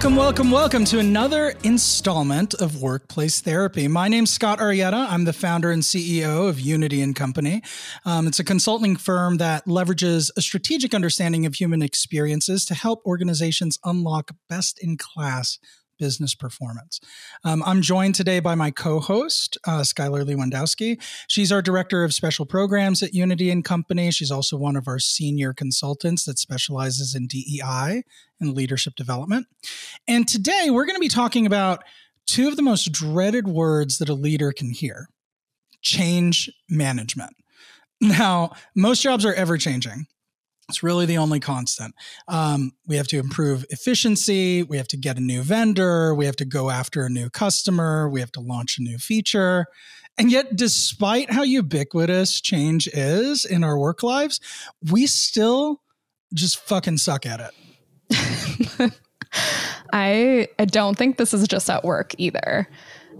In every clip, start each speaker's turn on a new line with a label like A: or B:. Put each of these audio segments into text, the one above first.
A: Welcome, welcome, welcome to another installment of Workplace Therapy. My name's Scott Arrieta. I'm the founder and CEO of Unity and Company. Um, it's a consulting firm that leverages a strategic understanding of human experiences to help organizations unlock best in class business performance. Um, I'm joined today by my co-host, uh, Skylar Lewandowski. She's our director of special programs at Unity and Company. She's also one of our senior consultants that specializes in DEI and leadership development. And today we're going to be talking about two of the most dreaded words that a leader can hear: change management. Now, most jobs are ever changing. It's really the only constant. Um, we have to improve efficiency. We have to get a new vendor. We have to go after a new customer. We have to launch a new feature. And yet, despite how ubiquitous change is in our work lives, we still just fucking suck at
B: it. I, I don't think this is just at work either.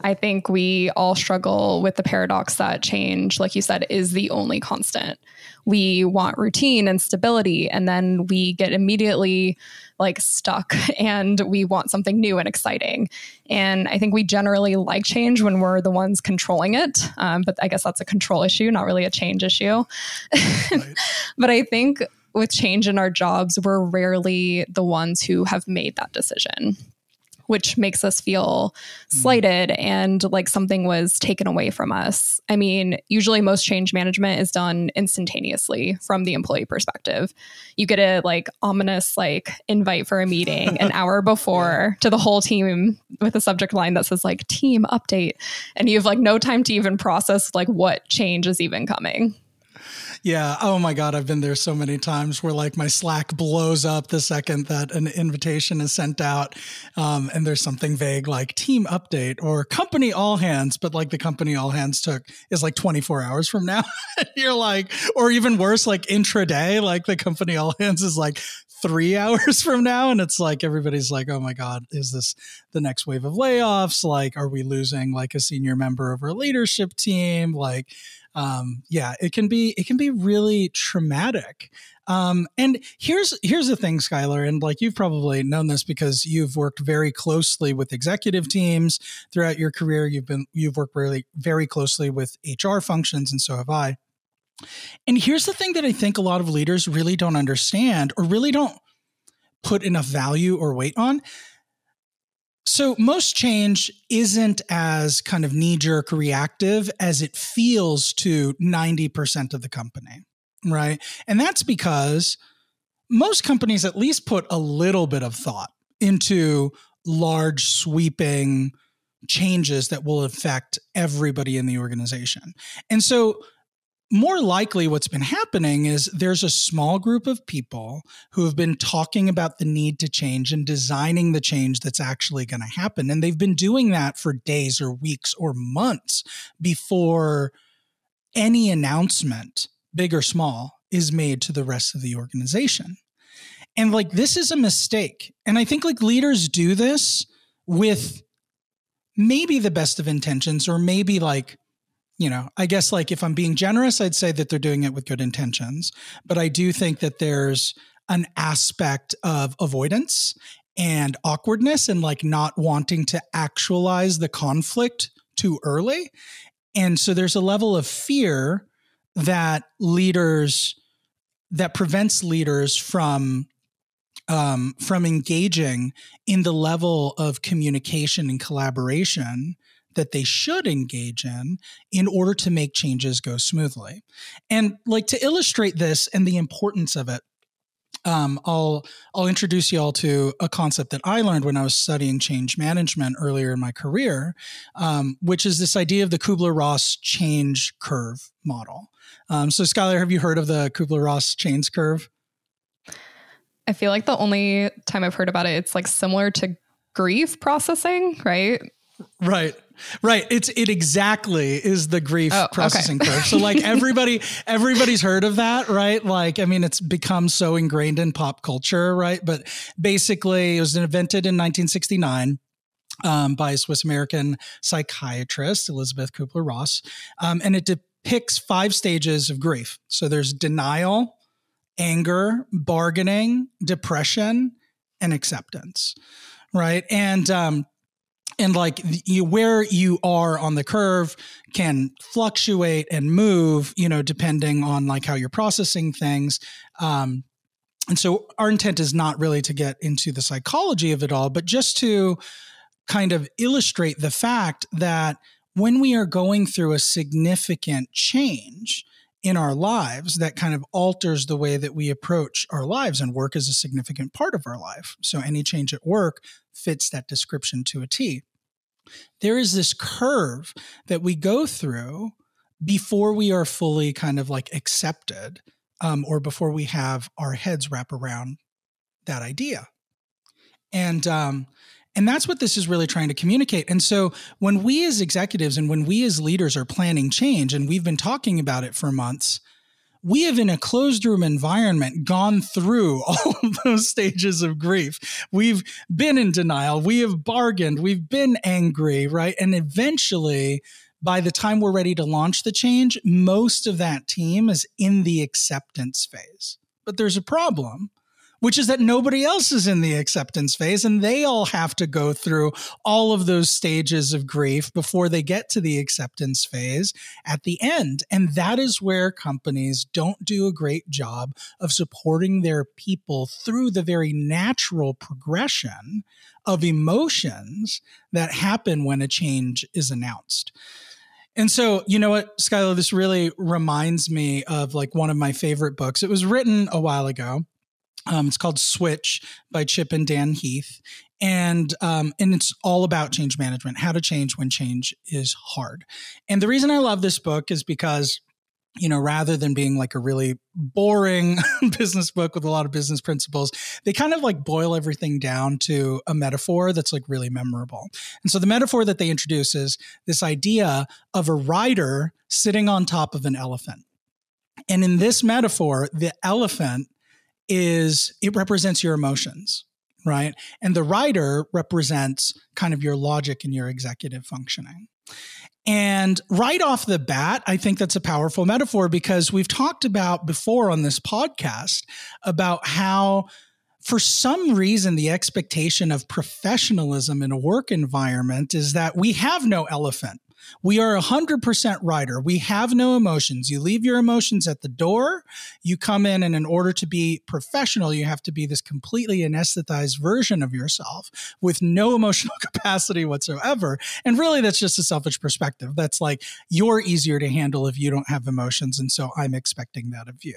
B: I think we all struggle with the paradox that change, like you said, is the only constant. We want routine and stability, and then we get immediately like stuck and we want something new and exciting. And I think we generally like change when we're the ones controlling it. Um, but I guess that's a control issue, not really a change issue. Right. but I think with change in our jobs, we're rarely the ones who have made that decision which makes us feel mm. slighted and like something was taken away from us. I mean, usually most change management is done instantaneously from the employee perspective. You get a like ominous like invite for a meeting an hour before to the whole team with a subject line that says like team update and you have like no time to even process like what change is even coming.
A: Yeah. Oh my God. I've been there so many times where like my Slack blows up the second that an invitation is sent out. Um, and there's something vague like team update or company all hands, but like the company all hands took is like 24 hours from now. You're like, or even worse, like intraday, like the company all hands is like three hours from now. And it's like everybody's like, oh my God, is this the next wave of layoffs? Like, are we losing like a senior member of our leadership team? Like, um, yeah, it can be it can be really traumatic. Um, and here's here's the thing, Skylar, and like you've probably known this because you've worked very closely with executive teams throughout your career. You've been you've worked really very closely with HR functions, and so have I. And here's the thing that I think a lot of leaders really don't understand or really don't put enough value or weight on. So, most change isn't as kind of knee jerk reactive as it feels to 90% of the company, right? And that's because most companies at least put a little bit of thought into large, sweeping changes that will affect everybody in the organization. And so, more likely what's been happening is there's a small group of people who have been talking about the need to change and designing the change that's actually going to happen. And they've been doing that for days or weeks or months before any announcement big or small is made to the rest of the organization. And like this is a mistake. And i think like leaders do this with maybe the best of intentions or maybe like you know, I guess like if I'm being generous, I'd say that they're doing it with good intentions. But I do think that there's an aspect of avoidance and awkwardness and like not wanting to actualize the conflict too early. And so there's a level of fear that leaders that prevents leaders from um, from engaging in the level of communication and collaboration that they should engage in in order to make changes go smoothly. And like to illustrate this and the importance of it, um, I'll I'll introduce you all to a concept that I learned when I was studying change management earlier in my career, um, which is this idea of the Kubler Ross change curve model. Um, so, Skylar, have you heard of the Kubler Ross change curve?
B: I feel like the only time I've heard about it, it's like similar to grief processing, right?
A: Right. Right. It's it exactly is the grief oh, processing okay. curve. So like everybody everybody's heard of that, right? Like I mean it's become so ingrained in pop culture, right? But basically it was invented in 1969 um, by a Swiss American psychiatrist, Elisabeth Kubler Ross. Um, and it depicts five stages of grief. So there's denial, anger, bargaining, depression, and acceptance right? And um, and like you, where you are on the curve can fluctuate and move, you know, depending on like how you're processing things. Um, and so our intent is not really to get into the psychology of it all, but just to kind of illustrate the fact that when we are going through a significant change in our lives that kind of alters the way that we approach our lives and work is a significant part of our life. So any change at work fits that description to a T. There is this curve that we go through before we are fully kind of like accepted um, or before we have our heads wrap around that idea. And um, and that's what this is really trying to communicate. And so when we as executives and when we as leaders are planning change, and we've been talking about it for months, we have in a closed room environment gone through all of those stages of grief. We've been in denial. We have bargained. We've been angry, right? And eventually, by the time we're ready to launch the change, most of that team is in the acceptance phase. But there's a problem which is that nobody else is in the acceptance phase and they all have to go through all of those stages of grief before they get to the acceptance phase at the end. And that is where companies don't do a great job of supporting their people through the very natural progression of emotions that happen when a change is announced. And so, you know what, Skylar, this really reminds me of like one of my favorite books. It was written a while ago. Um, it's called Switch by Chip and Dan Heath, and um, and it's all about change management, how to change when change is hard. And the reason I love this book is because you know, rather than being like a really boring business book with a lot of business principles, they kind of like boil everything down to a metaphor that's like really memorable. And so the metaphor that they introduce is this idea of a rider sitting on top of an elephant. And in this metaphor, the elephant is it represents your emotions, right? And the writer represents kind of your logic and your executive functioning. And right off the bat, I think that's a powerful metaphor because we've talked about before on this podcast about how for some reason, the expectation of professionalism in a work environment is that we have no elephant. We are 100% rider. We have no emotions. You leave your emotions at the door. You come in, and in order to be professional, you have to be this completely anesthetized version of yourself with no emotional capacity whatsoever. And really, that's just a selfish perspective. That's like you're easier to handle if you don't have emotions. And so I'm expecting that of you.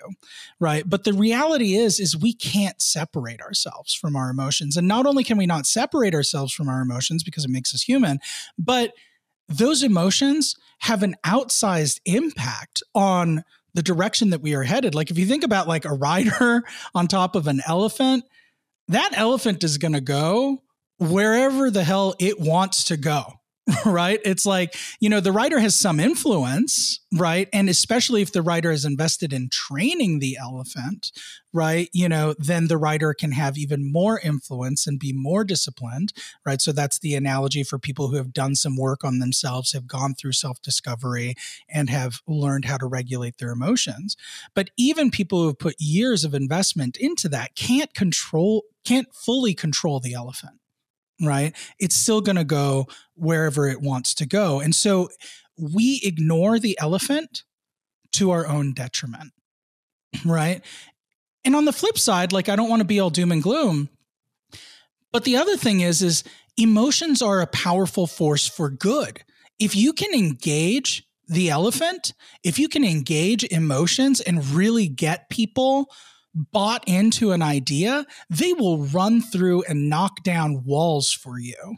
A: Right. But the reality is, is we can't separate ourselves from our emotions. And not only can we not separate ourselves from our emotions because it makes us human, but those emotions have an outsized impact on the direction that we are headed. Like if you think about like a rider on top of an elephant, that elephant is going to go wherever the hell it wants to go. right? It's like, you know, the writer has some influence, right? And especially if the writer is invested in training the elephant, right? You know, then the writer can have even more influence and be more disciplined, right? So that's the analogy for people who have done some work on themselves, have gone through self discovery, and have learned how to regulate their emotions. But even people who have put years of investment into that can't control, can't fully control the elephant right? It's still going to go wherever it wants to go. And so we ignore the elephant to our own detriment, right? And on the flip side, like I don't want to be all doom and gloom, but the other thing is is emotions are a powerful force for good. If you can engage the elephant, if you can engage emotions and really get people bought into an idea, they will run through and knock down walls for you.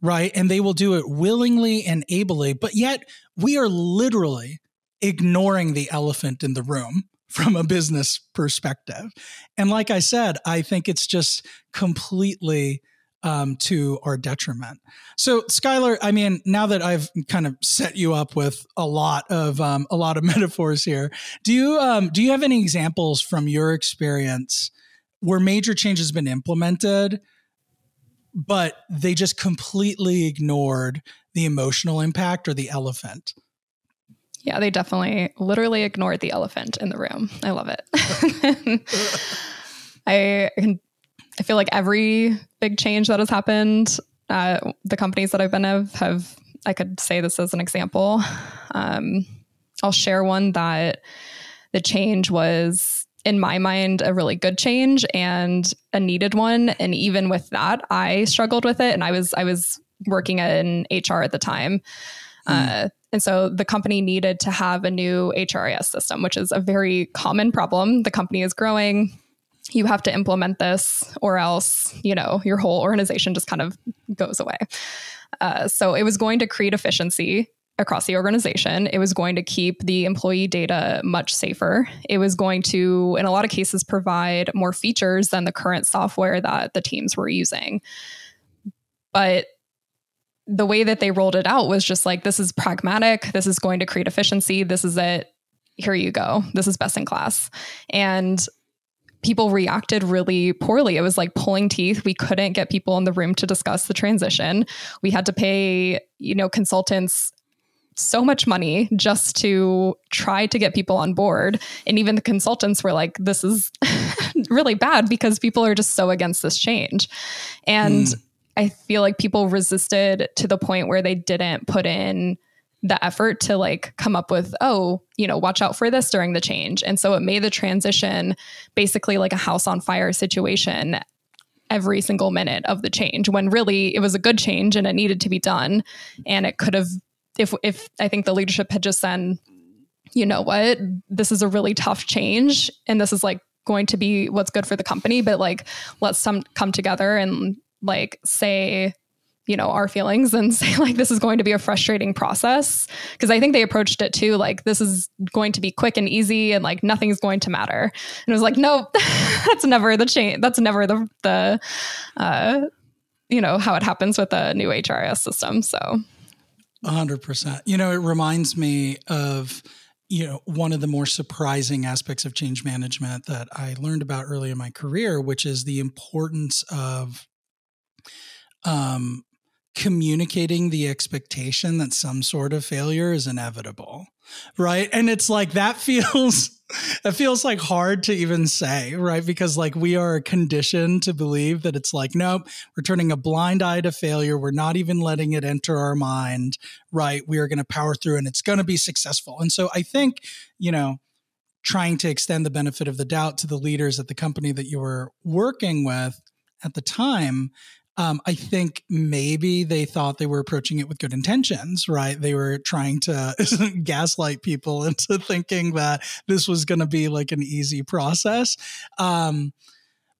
A: Right. And they will do it willingly and ably. But yet we are literally ignoring the elephant in the room from a business perspective. And like I said, I think it's just completely um, to our detriment. So, Skylar, I mean, now that I've kind of set you up with a lot of um, a lot of metaphors here, do you um, do you have any examples from your experience where major change has been implemented, but they just completely ignored the emotional impact or the elephant?
B: Yeah, they definitely literally ignored the elephant in the room. I love it. I can I feel like every big change that has happened, uh, the companies that I've been of have, I could say this as an example. Um, I'll share one that the change was, in my mind, a really good change and a needed one. And even with that, I struggled with it. And I was, I was working in HR at the time. Mm. Uh, and so the company needed to have a new HRIS system, which is a very common problem. The company is growing. You have to implement this, or else, you know, your whole organization just kind of goes away. Uh, so it was going to create efficiency across the organization. It was going to keep the employee data much safer. It was going to, in a lot of cases, provide more features than the current software that the teams were using. But the way that they rolled it out was just like, this is pragmatic. This is going to create efficiency. This is it. Here you go. This is best in class. And people reacted really poorly. It was like pulling teeth. We couldn't get people in the room to discuss the transition. We had to pay, you know, consultants so much money just to try to get people on board. And even the consultants were like, this is really bad because people are just so against this change. And mm. I feel like people resisted to the point where they didn't put in the effort to like come up with, oh, you know, watch out for this during the change. And so it made the transition basically like a house on fire situation every single minute of the change when really it was a good change and it needed to be done. And it could have, if, if I think the leadership had just said, you know what, this is a really tough change and this is like going to be what's good for the company, but like let's some come together and like say you know our feelings and say like this is going to be a frustrating process. Because i think they approached it too like this is going to be quick and easy and like nothing's going to matter. And it was like no that's never the change that's never the the uh you know how it happens with a new HRIS system so.
A: 100% you know it reminds me of you know one of the more surprising aspects of change management that i learned about early in my career which is the importance of um, communicating the expectation that some sort of failure is inevitable right? And it's like that feels it feels like hard to even say right? Because like we are conditioned to believe that it's like nope we're turning a blind eye to failure. We're not even letting it enter our mind right? We are going to power through and it's going to be successful. And so i think you know trying to extend the benefit of the doubt to the leaders at the company that you were working with at the time um, I think maybe they thought they were approaching it with good intentions, right? They were trying to gaslight people into thinking that this was going to be like an easy process. Um,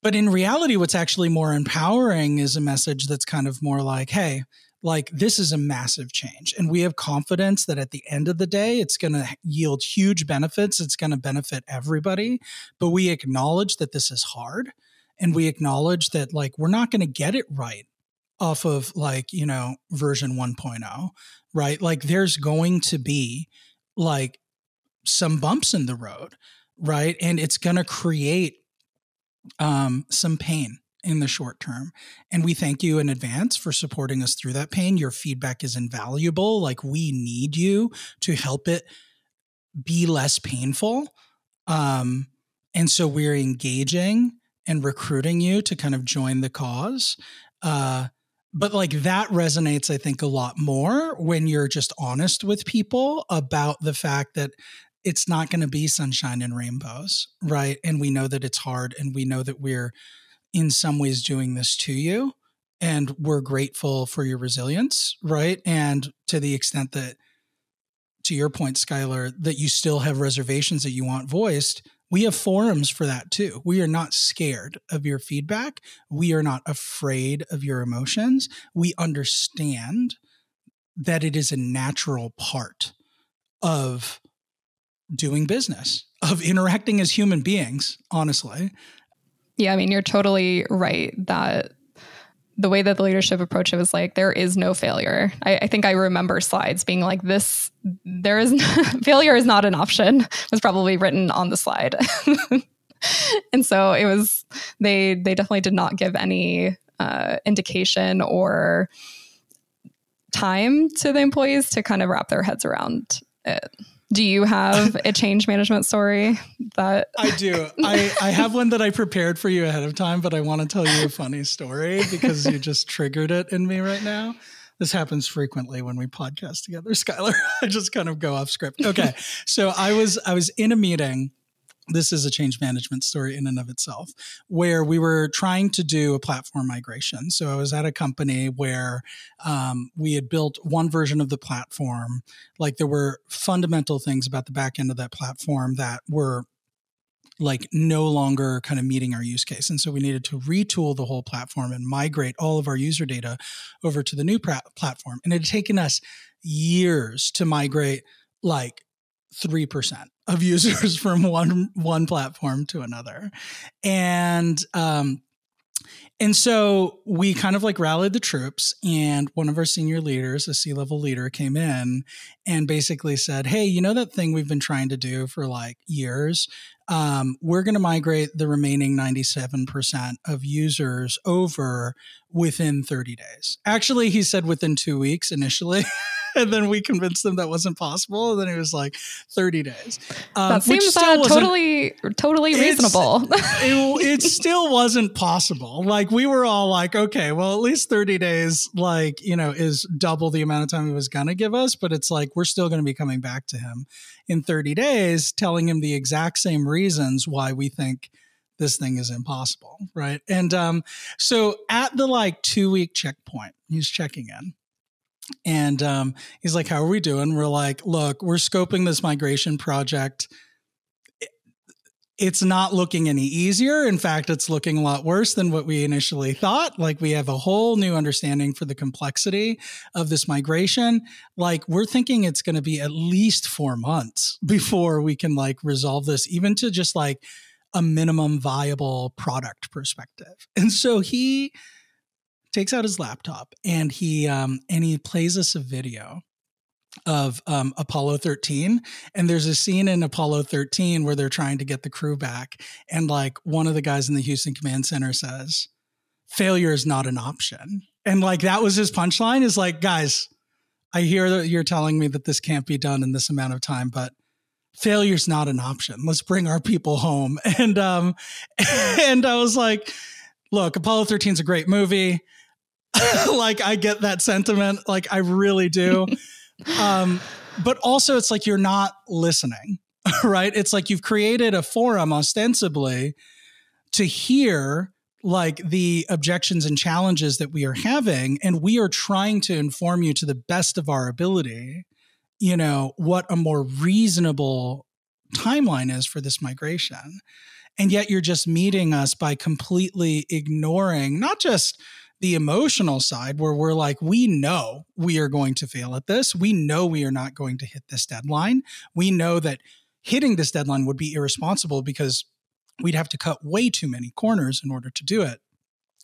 A: but in reality, what's actually more empowering is a message that's kind of more like, hey, like this is a massive change. And we have confidence that at the end of the day, it's going to yield huge benefits. It's going to benefit everybody. But we acknowledge that this is hard and we acknowledge that like we're not going to get it right off of like you know version 1.0 right? Like there's going to be like some bumps in the road right? And it's going to create um some pain in the short term. And we thank you in advance for supporting us through that pain. Your feedback is invaluable. Like we need you to help it be less painful. Um and so we're engaging and recruiting you to kind of join the cause. Uh, but like that resonates, I think, a lot more when you're just honest with people about the fact that it's not going to be sunshine and rainbows, right? And we know that it's hard and we know that we're in some ways doing this to you. And we're grateful for your resilience, right? And to the extent that, to your point, Skylar, that you still have reservations that you want voiced, we have forums for that too. We are not scared of your feedback. We are not afraid of your emotions. We understand that it is a natural part of doing business, of interacting as human beings, honestly.
B: Yeah, I mean, you're totally right that the way that the leadership approach it was like there is no failure. I, I, think i remember slides being like this there is failure is not an option was probably written on the slide. And so it was they they definitely did not give any uh, indication or time to the employees to kind of wrap their heads around it Do you have a change management story that
A: I do? I, I have one that I prepared for you ahead of time, but I want to tell you a funny story because you just triggered it in me right now. This happens frequently when we podcast together, Skylar. I just kind of go off script. Okay. so I was I was in a meeting this is a change management story in and of itself where we were trying to do a platform migration. So i was at a company where um, we had built one version of the platform. Like there were fundamental things about the back end of that platform that were like no longer kind of meeting our use case. And so we needed to retool the whole platform and migrate all of our user data over to the new platform. And it had taken us years to migrate like 3% of users from one one platform to another. And um and so we kind of like rallied the troops and one of our senior leaders a c-level leader came in and basically said hey you know that thing we've been trying to do for like years? Um, we're going to migrate the remaining 97% of users over within 30 days. Actually he said within two weeks initially and then we convinced them that wasn't possible. And then it was like, 30 days.
B: Um, that seems uh, totally, totally reasonable.
A: it, it still wasn't possible. Like we were all like, okay, well, at least 30 days, like, you know, is double the amount of time he was going to give us. But it's like, we're still going to be coming back to him in 30 days, telling him the exact same reasons why we think this thing is impossible. Right. And um, so at the like two week checkpoint, he's checking in and um, he's like, How are we doing? We're like, Look, we're scoping this migration project. It's not looking any easier. In fact, it's looking a lot worse than what we initially thought. Like, we have a whole new understanding for the complexity of this migration. Like, we're thinking it's going to be at least four months before we can like resolve this, even to just like a minimum viable product perspective. And so he, takes out his laptop and he um, and he plays us a video of um, Apollo 13. And there's a scene in Apollo 13 where they're trying to get the crew back. And like one of the guys in the Houston Command Center says, failure is not an option. And like that was his punchline is like, guys, I hear that you're telling me that this can't be done in this amount of time, but failure's not an option. Let's bring our people home. And um and I was like, look, Apollo 13 is a great movie. like I get that sentiment. Like I really do. um, but also it's like you're not listening, right? It's like you've created a forum ostensibly to hear like the objections and challenges that we are having and we are trying to inform you to the best of our ability you know what a more reasonable timeline is for this migration and yet you're just meeting us by completely ignoring not just the emotional side where we're like, we know we are going to fail at this. We know we are not going to hit this deadline. We know that hitting this deadline would be irresponsible because we'd have to cut way too many corners in order to do it.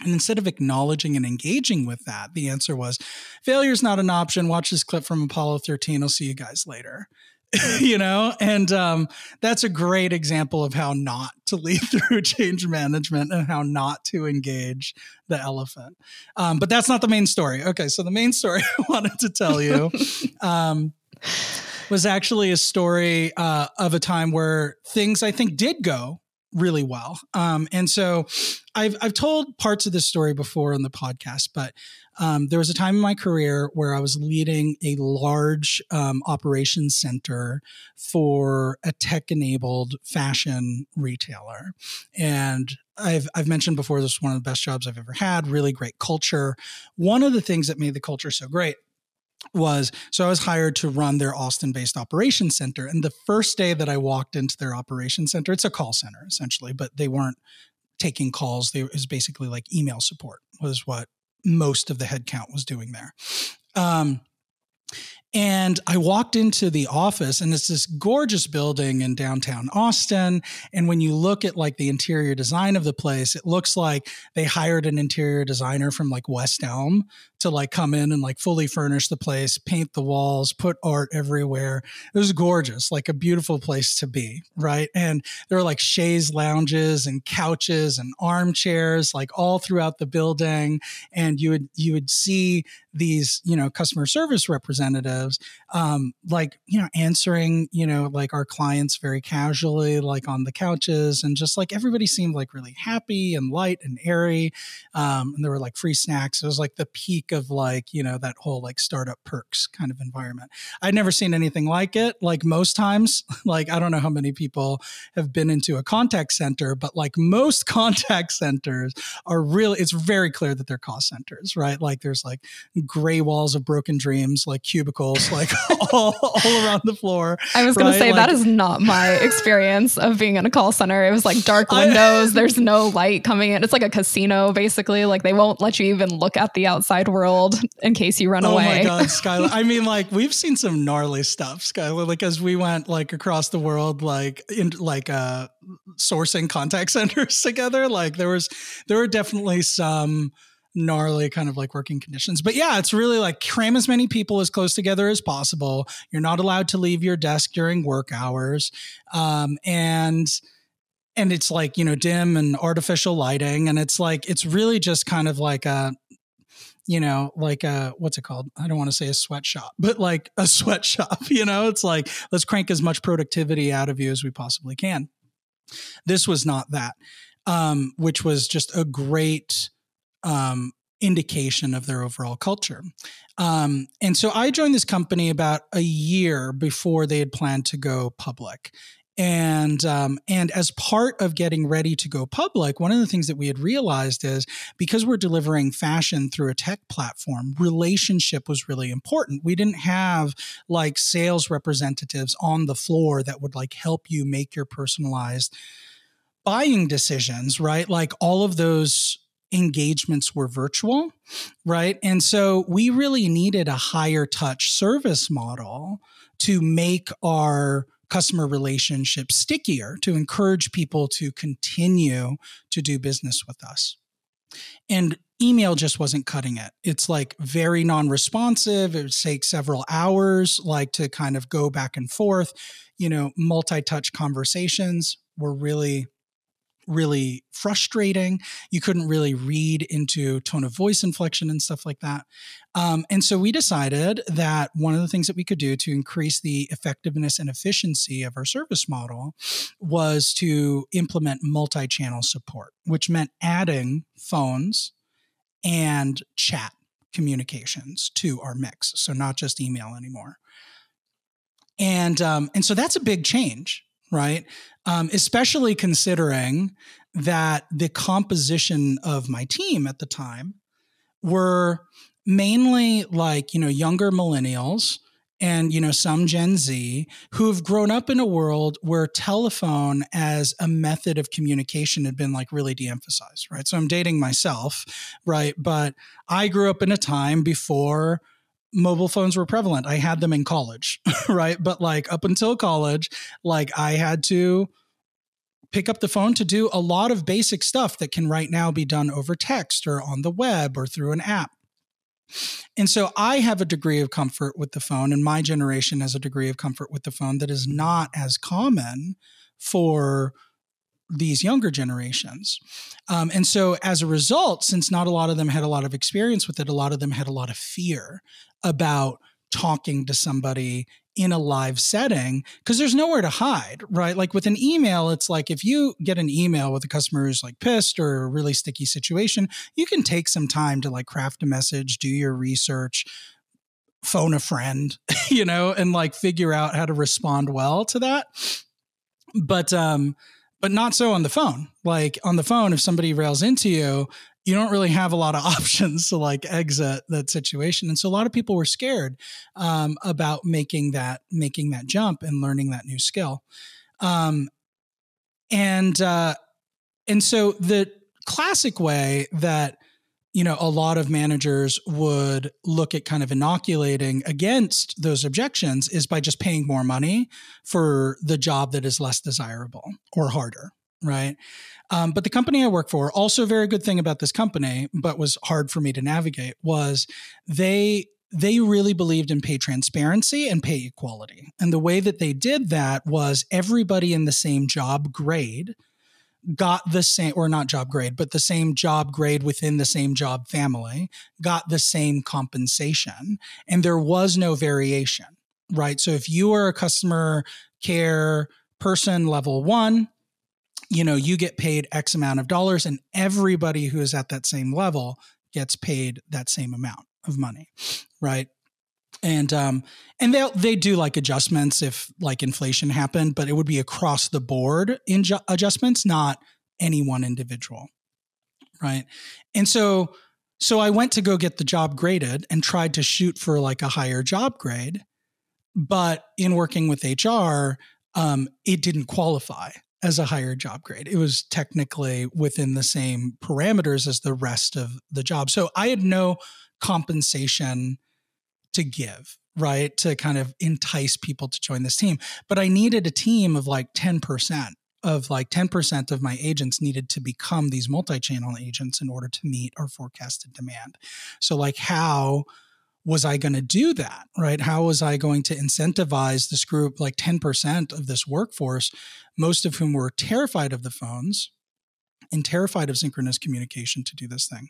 A: And instead of acknowledging and engaging with that, the answer was failure is not an option. Watch this clip from Apollo 13. I'll see you guys later. you know? And um, that's a great example of how not to lead through change management and how not to engage the elephant. Um, but that's not the main story. Okay so the main story i wanted to tell you um, was actually a story uh, of a time where things i think did go really well. Um, and so I've, I've told parts of this story before on the podcast, but um, there was a time in my career where I was leading a large um, operations center for a tech enabled fashion retailer. And I've, I've mentioned before, this was one of the best jobs I've ever had, really great culture. One of the things that made the culture so great was so I was hired to run their Austin based operations center. And the first day that I walked into their operations center, it's a call center essentially, but they weren't taking calls. They, it was basically like email support, was what most of the headcount was doing there. Um, and I walked into the office and it's this gorgeous building in downtown Austin. And when you look at like the interior design of the place, it looks like they hired an interior designer from like West Elm to like come in and like fully furnish the place, paint the walls, put art everywhere. It was gorgeous, like a beautiful place to be, right? And there were like chaise lounges and couches and armchairs like all throughout the building and you would you would see these you know customer service representatives um, like you know answering you know like our clients very casually like on the couches and just like everybody seemed like really happy and light and airy um, and there were like free snacks. It was like the peak of like you know that whole like startup perks kind of environment. I'd never seen anything like it like most times. Like i don't know how many people have been into a contact center but like most contact centers are really it's very clear that they're cost centers right? Like there's like gray walls of broken dreams, like cubicles, like all, all around the floor.
B: I was going to say like, that is not my experience of being in a call center. It was like dark windows. I, there's no light coming in. It's like a casino, basically. Like they won't let you even look at the outside world in case you run
A: oh
B: away.
A: Oh my god, Skylar! I mean, like we've seen some gnarly stuff, Skylar. Like as we went like across the world, like in like uh sourcing contact centers together. Like there was there were definitely some gnarly kind of like working conditions. But yeah, it's really like cram as many people as close together as possible. You're not allowed to leave your desk during work hours. Um, and and it's like, you know, dim and artificial lighting. And it's like, it's really just kind of like a, you know, like a, what's it called? I don't want to say a sweatshop, but like a sweatshop, you know, it's like, let's crank as much productivity out of you as we possibly can. This was not that, um, which was just a great, um, indication of their overall culture. Um, and so I joined this company about a year before they had planned to go public. And um, and as part of getting ready to go public, one of the things that we had realized is because we're delivering fashion through a tech platform, relationship was really important. We didn't have like sales representatives on the floor that would like help you make your personalized buying decisions, right? Like all of those engagements were virtual, right? And so we really needed a higher touch service model to make our customer relationship stickier, to encourage people to continue to do business with us. And email just wasn't cutting it. It's like very non responsive. It would take several hours, like to kind of go back and forth. You know, multi touch conversations were really really frustrating. You couldn't really read into tone of voice inflection and stuff like that. Um, and so we decided that one of the things that we could do to increase the effectiveness and efficiency of our service model was to implement multi channel support, which meant adding phones and chat communications to our mix. So not just email anymore. And um, and so that's a big change right? Um, especially considering that the composition of my team at the time were mainly like, you know, younger millennials and, you know, some Gen Z who have grown up in a world where telephone as a method of communication had been like really de emphasized, right? So I'm dating myself, right? But I grew up in a time before mobile phones were prevalent. I had them in college, right? But like up until college, like I had to pick up the phone to do a lot of basic stuff that can right now be done over text or on the web or through an app. And so I have a degree of comfort with the phone, and my generation has a degree of comfort with the phone that is not as common for these younger generations. Um, and so, as a result, since not a lot of them had a lot of experience with it, a lot of them had a lot of fear about talking to somebody in a live setting because there's nowhere to hide, right? Like with an email, it's like if you get an email with a customer who's like pissed or a really sticky situation, you can take some time to like craft a message, do your research, phone a friend, you know, and like figure out how to respond well to that. But um but not so on the phone. Like on the phone, if somebody rails into you, you don't really have a lot of options to like exit that situation. And so a lot of people were scared um, about making that making that jump and learning that new skill. Um, and uh, and so the classic way that you know a lot of managers would look at kind of inoculating against those objections is by just paying more money for the job that is less desirable or harder right? Um, but the company I work for, also very good thing about this company, but was hard for me to navigate, was they they really believed in pay transparency and pay equality. And the way that they did that was everybody in the same job grade got the same or not job grade but the same job grade within the same job family got the same compensation and there was no variation right? So if you are a customer care person level 1 you know you get paid x amount of dollars and everybody who is at that same level gets paid that same amount of money right and um and they they do like adjustments if like inflation happened but it would be across the board in ju- adjustments not any one individual right and so so i went to go get the job graded and tried to shoot for like a higher job grade but in working with hr um it didn't qualify as a higher job grade. It was technically within the same parameters as the rest of the job. So I had no compensation to give, right? To kind of entice people to join this team. But I needed a team of like 10% of like 10% of my agents needed to become these multi-channel agents in order to meet our forecasted demand. So like how was I going to do that, right? How was I going to incentivize this group, like 10% of this workforce, most of whom were terrified of the phones and terrified of synchronous communication to do this thing?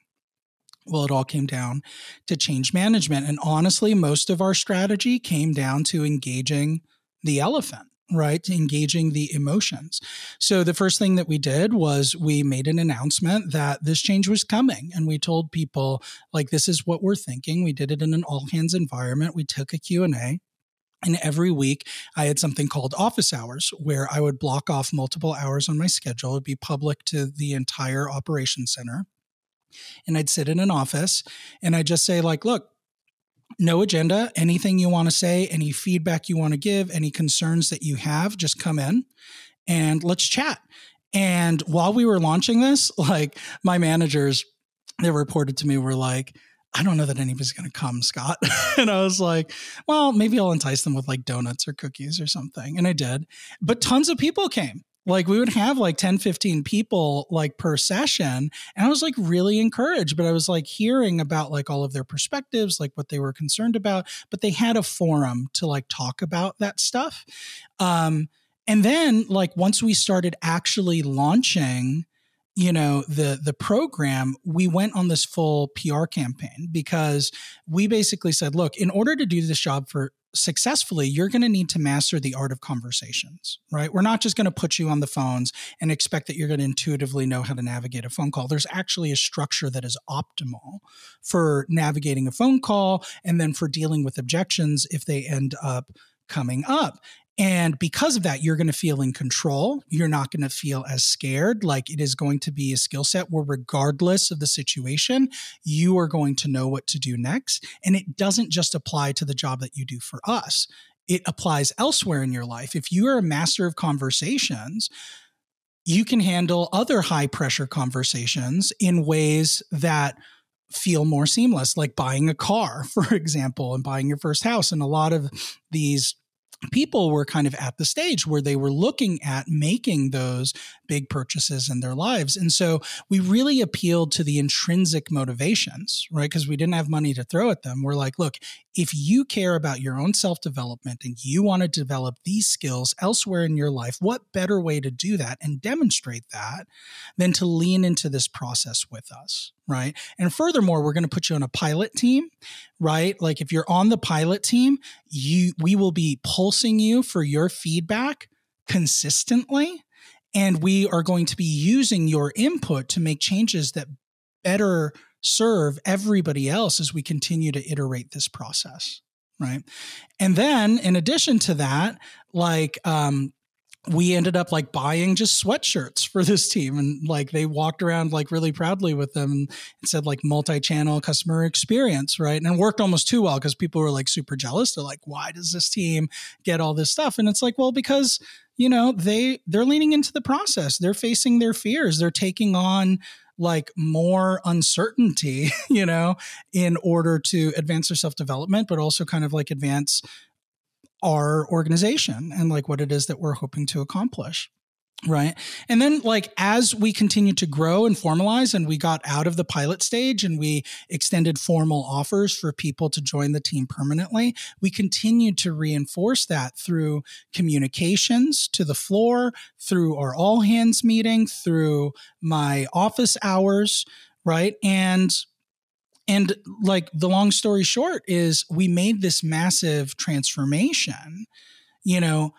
A: Well, it all came down to change management. And honestly, most of our strategy came down to engaging the elephant right engaging the emotions so the first thing that we did was we made an announcement that this change was coming and we told people like this is what we're thinking we did it in an all hands environment we took a q&a and every week I had something called office hours where I would block off multiple hours on my schedule. It'd be public to the entire operations center and I'd sit in an office and I'd just say, like, look, no agenda, anything you want to say, any feedback you want to give, any concerns that you have, just come in and let's chat. And while we were launching this, like my managers, they reported to me were like, I don't know that anybody's going to come, Scott. and I was like, well, maybe I'll entice them with like donuts or cookies or something. And I did. But tons of people came like we would have like 10 15 people like per session and i was like really encouraged but i was like hearing about like all of their perspectives like what they were concerned about but they had a forum to like talk about that stuff. Um and then like once we started actually launching you know the the program we went on this full PR campaign because we basically said look in order to do this job for successfully, you're going to need to master the art of conversations, right? We're not just going to put you on the phones and expect that you're going to intuitively know how to navigate a phone call. There's actually a structure that is optimal for navigating a phone call and then for dealing with objections if they end up coming up. And because of that, you're going to feel in control. You're not going to feel as scared. Like it is going to be a skill set where, regardless of the situation, you are going to know what to do next. And it doesn't just apply to the job that you do for us, it applies elsewhere in your life. If you are a master of conversations, you can handle other high pressure conversations in ways that feel more seamless, like buying a car, for example, and buying your first house. And a lot of these people were kind of at the stage where they were looking at making those big purchases in their lives. And so we really appealed to the intrinsic motivations, right? Because we didn't have money to throw at them. We're like, look, if you care about your own self development and you want to develop these skills elsewhere in your life, what better way to do that and demonstrate that than to lean into this process with us? Right. And furthermore, we're going to put you on a pilot team, right? Like if you're on the pilot team, you, we will be pulsing you for your feedback consistently. And we are going to be using your input to make changes that better serve everybody else as we continue to iterate this process right and then in addition to that like um we ended up like buying just sweatshirts for this team and like they walked around like really proudly with them and said like multi-channel customer experience right? And it worked almost too well because people were like super jealous. They're like why does this team get all this stuff? And it's like well because you know they they're leaning into the process. They're facing their fears. They're taking on like more uncertainty, you know, in order to advance their self development, but also kind of like advance our organization and like what it is that we're hoping to accomplish. Right. And then, like, as we continued to grow and formalize, and we got out of the pilot stage and we extended formal offers for people to join the team permanently, we continued to reinforce that through communications to the floor, through our all hands meeting, through my office hours. Right. And and like the long story short is we made this massive transformation, you know,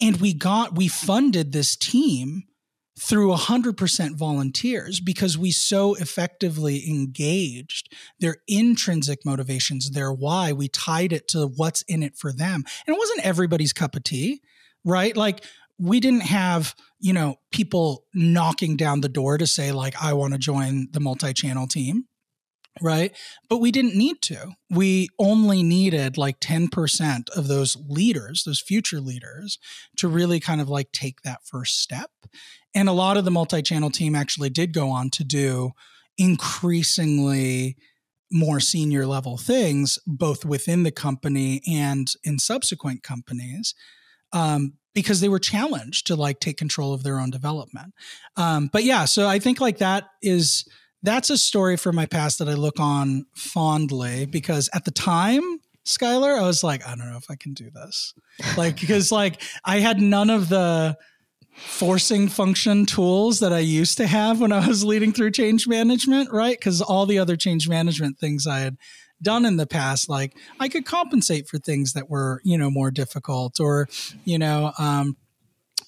A: and we got, we funded this team through 100% volunteers because we so effectively engaged their intrinsic motivations, their why. We tied it to what's in it for them. And it wasn't everybody's cup of tea, right? Like, we didn't have, you know, people knocking down the door to say, like, I want to join the multi channel team right? But we didn't need to. We only needed like 10% of those leaders, those future leaders, to really kind of like take that first step. And a lot of the multi channel team actually did go on to do increasingly more senior level things, both within the company and in subsequent companies. Um, because they were challenged to like take control of their own development. Um, but yeah, so I think like that is that's a story from my past that I look on fondly because at the time, Skylar, I was like, I don't know if I can do this. Like, because like I had none of the forcing function tools that I used to have when I was leading through change management, right? Because all the other change management things I had done in the past, like I could compensate for things that were, you know, more difficult or, you know, um,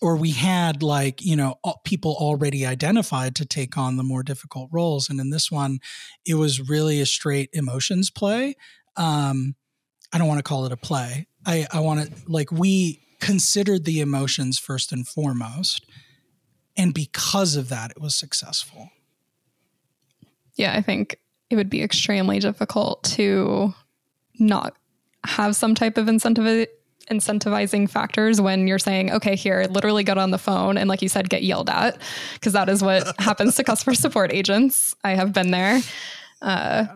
A: or we had like you know people already identified to take on the more difficult roles. And in this one it was really a straight emotions play. Um i don't want to call it a play. I i want to like we considered the emotions first and foremost and because of that it was successful.
B: Yeah i think it would be extremely difficult to not have some type of incentive incentivizing factors when you're saying, okay, here, literally get on the phone and, like you said, get yelled at, because that is what happens to customer support agents. I have been there. Uh,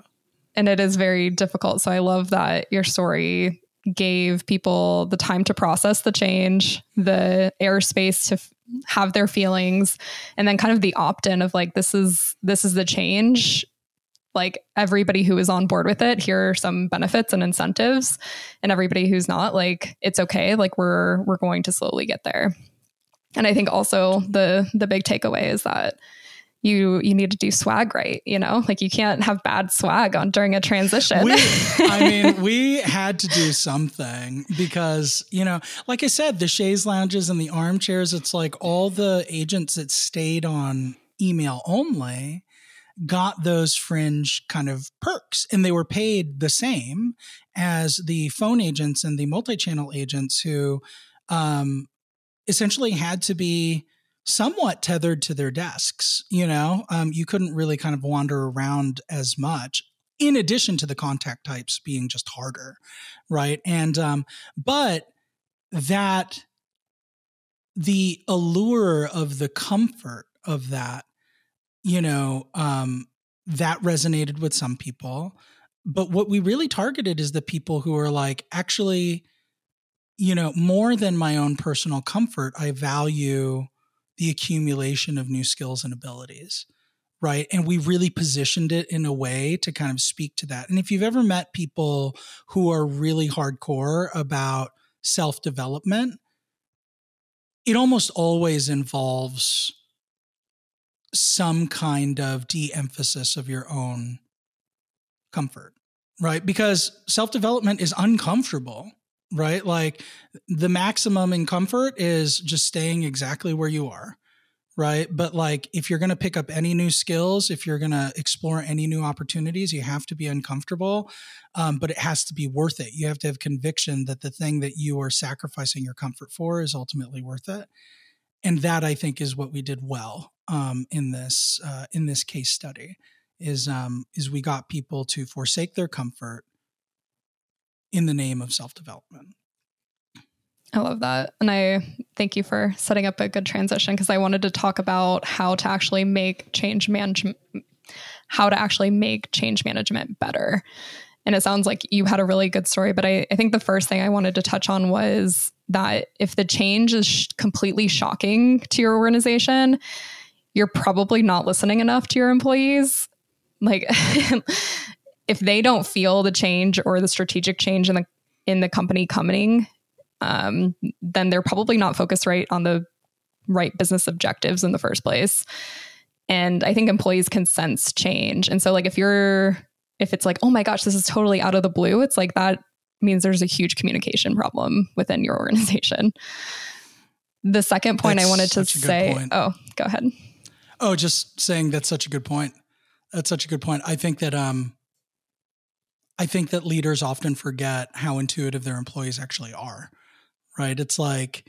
B: and it is very difficult. So I love that your story gave people the time to process the change, the airspace to f- have their feelings, and then kind of the opt in of like, this is, this is the change like everybody who is on board with it here are some benefits and incentives. And everybody who's not like it's okay. Like we're we're going to slowly get there. And i think also the the big takeaway is that you you need to do swag right you know? Like you can't have bad swag on during a transition.
A: We, i mean we had to do something because you know like i said the chaise lounges and the armchairs it's like all the agents that stayed on email only got those fringe kind of perks and they were paid the same as the phone agents and the multi-channel agents who um, essentially had to be somewhat tethered to their desks you know? Um, you couldn't really kind of wander around as much in addition to the contact types being just harder right? And um, but that the allure of the comfort of that you know, um, that resonated with some people. But what we really targeted is the people who are like, actually, you know, more than my own personal comfort, I value the accumulation of new skills and abilities. Right. And we really positioned it in a way to kind of speak to that. And if you've ever met people who are really hardcore about self development, it almost always involves some kind of de emphasis of your own comfort, right? Because self development is uncomfortable, right? Like the maximum in comfort is just staying exactly where you are, right? But like if you're going to pick up any new skills, if you're going to explore any new opportunities, you have to be uncomfortable, um, but it has to be worth it. You have to have conviction that the thing that you are sacrificing your comfort for is ultimately worth it. And that I think is what we did well um, in this uh, in this case study is um, is we got people to forsake their comfort in the name of self development.
B: I love that. And I thank you for setting up a good transition because I wanted to talk about how to actually make change management how to actually make change management better. And it sounds like you had a really good story, but I, I think the first thing I wanted to touch on was that if the change is sh- completely shocking to your organization, you're probably not listening enough to your employees. Like, if they don't feel the change or the strategic change in the in the company coming, um, then they're probably not focused right on the right business objectives in the first place. And I think employees can sense change. And so, like, if you're if it's like, oh my gosh, this is totally out of the blue, it's like that means there's a huge communication problem within your organization. The second point that's I wanted to say, oh, go ahead.
A: Oh, just saying that's such a good point. That's such a good point. I think that um I think that leaders often forget how intuitive their employees actually are. Right? It's like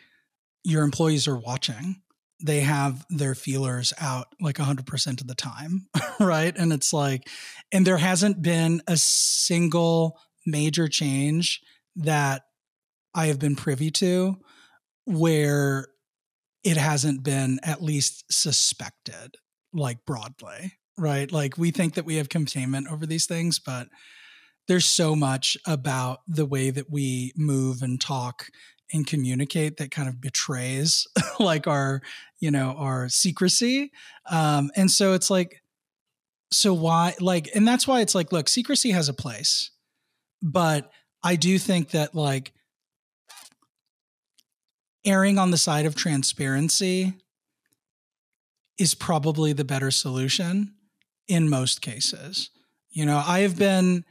A: your employees are watching. They have their feelers out like 100% of the time, right? And it's like and there hasn't been a single major change that I have been privy to where it hasn't been at least suspected like broadly right? Like we think that we have containment over these things but there's so much about the way that we move and talk and communicate that kind of betrays like our you know our secrecy. Um and so it's like so why like and that's why it's like look secrecy has a place but i do think that like erring on the side of transparency is probably the better solution in most cases. You know, I have been,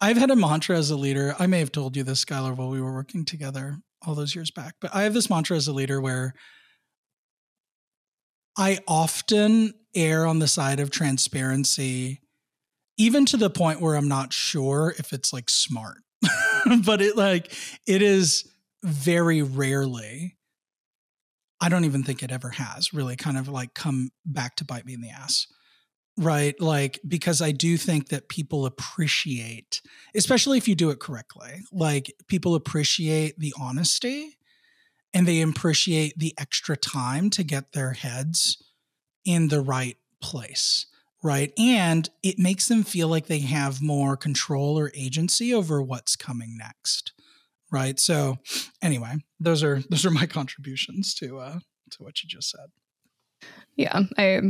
A: I've had a mantra as a leader. I may have told you this, Skylar, while we were working together all those years back, but I have this mantra as a leader where I often err on the side of transparency, even to the point where I'm not sure if it's like smart. but it like, it is very rarely I don't even think it ever has really kind of like come back to bite me in the ass. Right. Like, because I do think that people appreciate, especially if you do it correctly, like people appreciate the honesty and they appreciate the extra time to get their heads in the right place. Right. And it makes them feel like they have more control or agency over what's coming next right? So anyway those are those are my contributions to uh to what you just said.
B: Yeah i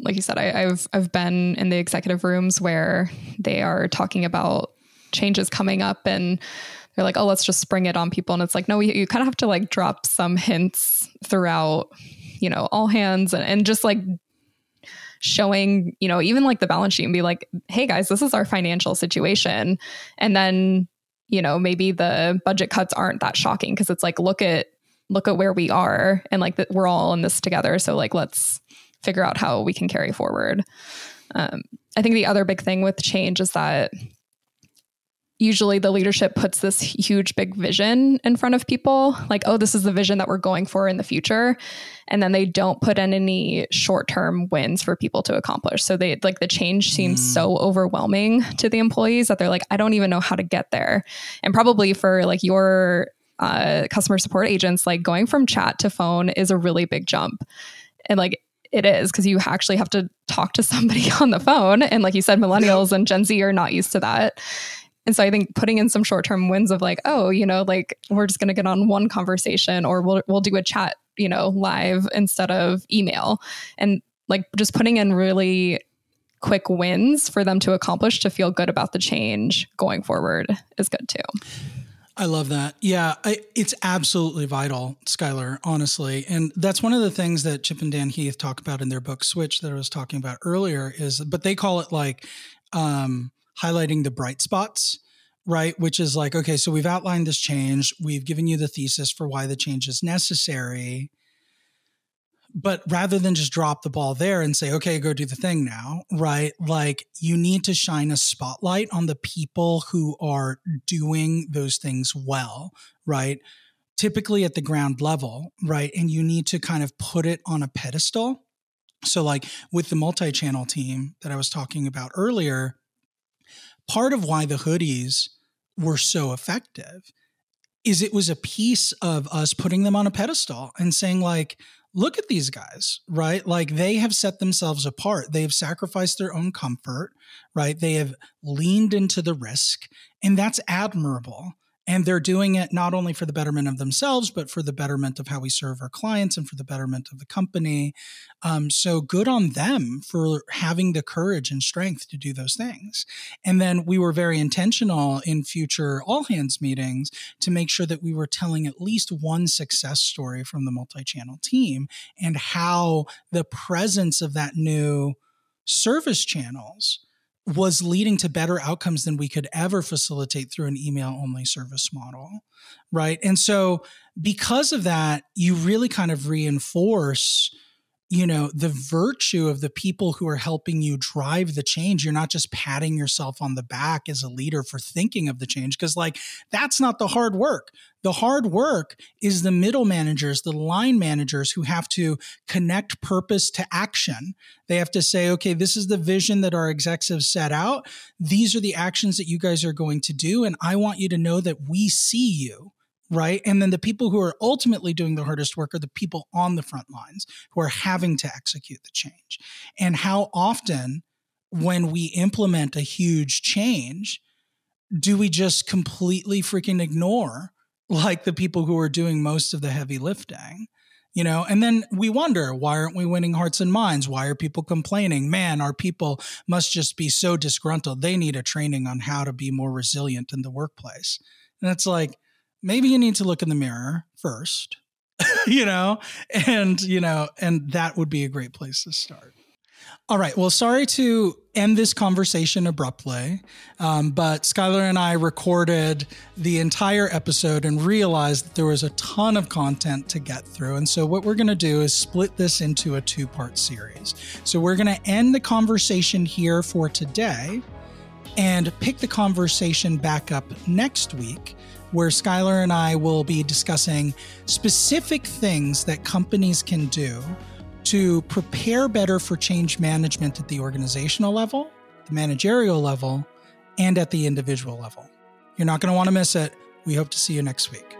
B: like you said I, i've i've been in the executive rooms where they are talking about changes coming up and they're like oh let's just spring it on people. And it's like no you, you kind of have to like drop some hints throughout you know all hands and, and just like showing, you know, even like the balance sheet and be like, hey guys, this is our financial situation. And then you know, maybe the budget cuts aren't that shocking because it's like, look at look at where we are and like that we're all in this together. So like let's figure out how we can carry forward. Um, I think the other big thing with change is that usually the leadership puts this huge big vision in front of people like oh this is the vision that we're going for in the future. And then they don't put in any short-term wins for people to accomplish. So they like the change seems mm. so overwhelming to the employees that they're like i don't even know how to get there. And probably for like your uh, customer support agents like going from chat to phone is a really big jump. And like it is because you actually have to talk to somebody on the phone. And like you said millennials and gen z are not used to that and so I think putting in some short term wins of like, oh, you know, like we're just going to get on one conversation or we'll, we'll do a chat, you know, live instead of email. And like just putting in really quick wins for them to accomplish to feel good about the change going forward is good too.
A: I love that. Yeah, I, it's absolutely vital, Skylar, honestly. And that's one of the things that Chip and Dan Heath talk about in their book Switch that I was talking about earlier is but they call it like um highlighting the bright spots, right? Which is like, okay, so we've outlined this change, we've given you the thesis for why the change is necessary. But rather than just drop the ball there and say, okay, go do the thing now, right? Like you need to shine a spotlight on the people who are doing those things well, right? Typically at the ground level, right? And you need to kind of put it on a pedestal. So, like with the multi channel team that I was talking about earlier, part of why the hoodies were so effective is it was a piece of us putting them on a pedestal and saying like look at these guys, right? Like they have set themselves apart. They've sacrificed their own comfort, right? They have leaned into the risk, and that's admirable. And they're doing it not only for the betterment of themselves, but for the betterment of how we serve our clients and for the betterment of the company. Um, so good on them for having the courage and strength to do those things. And then we were very intentional in future all hands meetings to make sure that we were telling at least one success story from the multi channel team and how the presence of that new service channels was leading to better outcomes than we could ever facilitate through an email only service model. Right. And so, because of that, you really kind of reinforce you know the virtue of the people who are helping you drive the change. You're not just patting yourself on the back as a leader for thinking of the change because like that's not the hard work. The hard work is the middle managers the line managers who have to connect purpose to action. They have to say okay this is the vision that our execs have set out. These are the actions that you guys are going to do and i want you to know that we see you right? And then the people who are ultimately doing the hardest work are the people on the front lines who are having to execute the change. And how often, when we implement a huge change, do we just completely freaking ignore like the people who are doing most of the heavy lifting? You know, and then we wonder why aren't we winning hearts and minds? Why are people complaining? Man, our people must just be so disgruntled. They need a training on how to be more resilient in the workplace. And it's like, maybe you need to look in the mirror first, you know, and, you know, and that would be a great place to start. All right. Well, sorry to end this conversation abruptly, um, but Skylar and I recorded the entire episode and realized that there was a ton of content to get through. And so, what we're going to do is split this into a two part series. So, we're going to end the conversation here for today and pick the conversation back up next week where Skylar and I will be discussing specific things that companies can do to prepare better for change management at the organizational level, the managerial level, and at the individual level. You're not going to want to miss it. We hope to see you next week.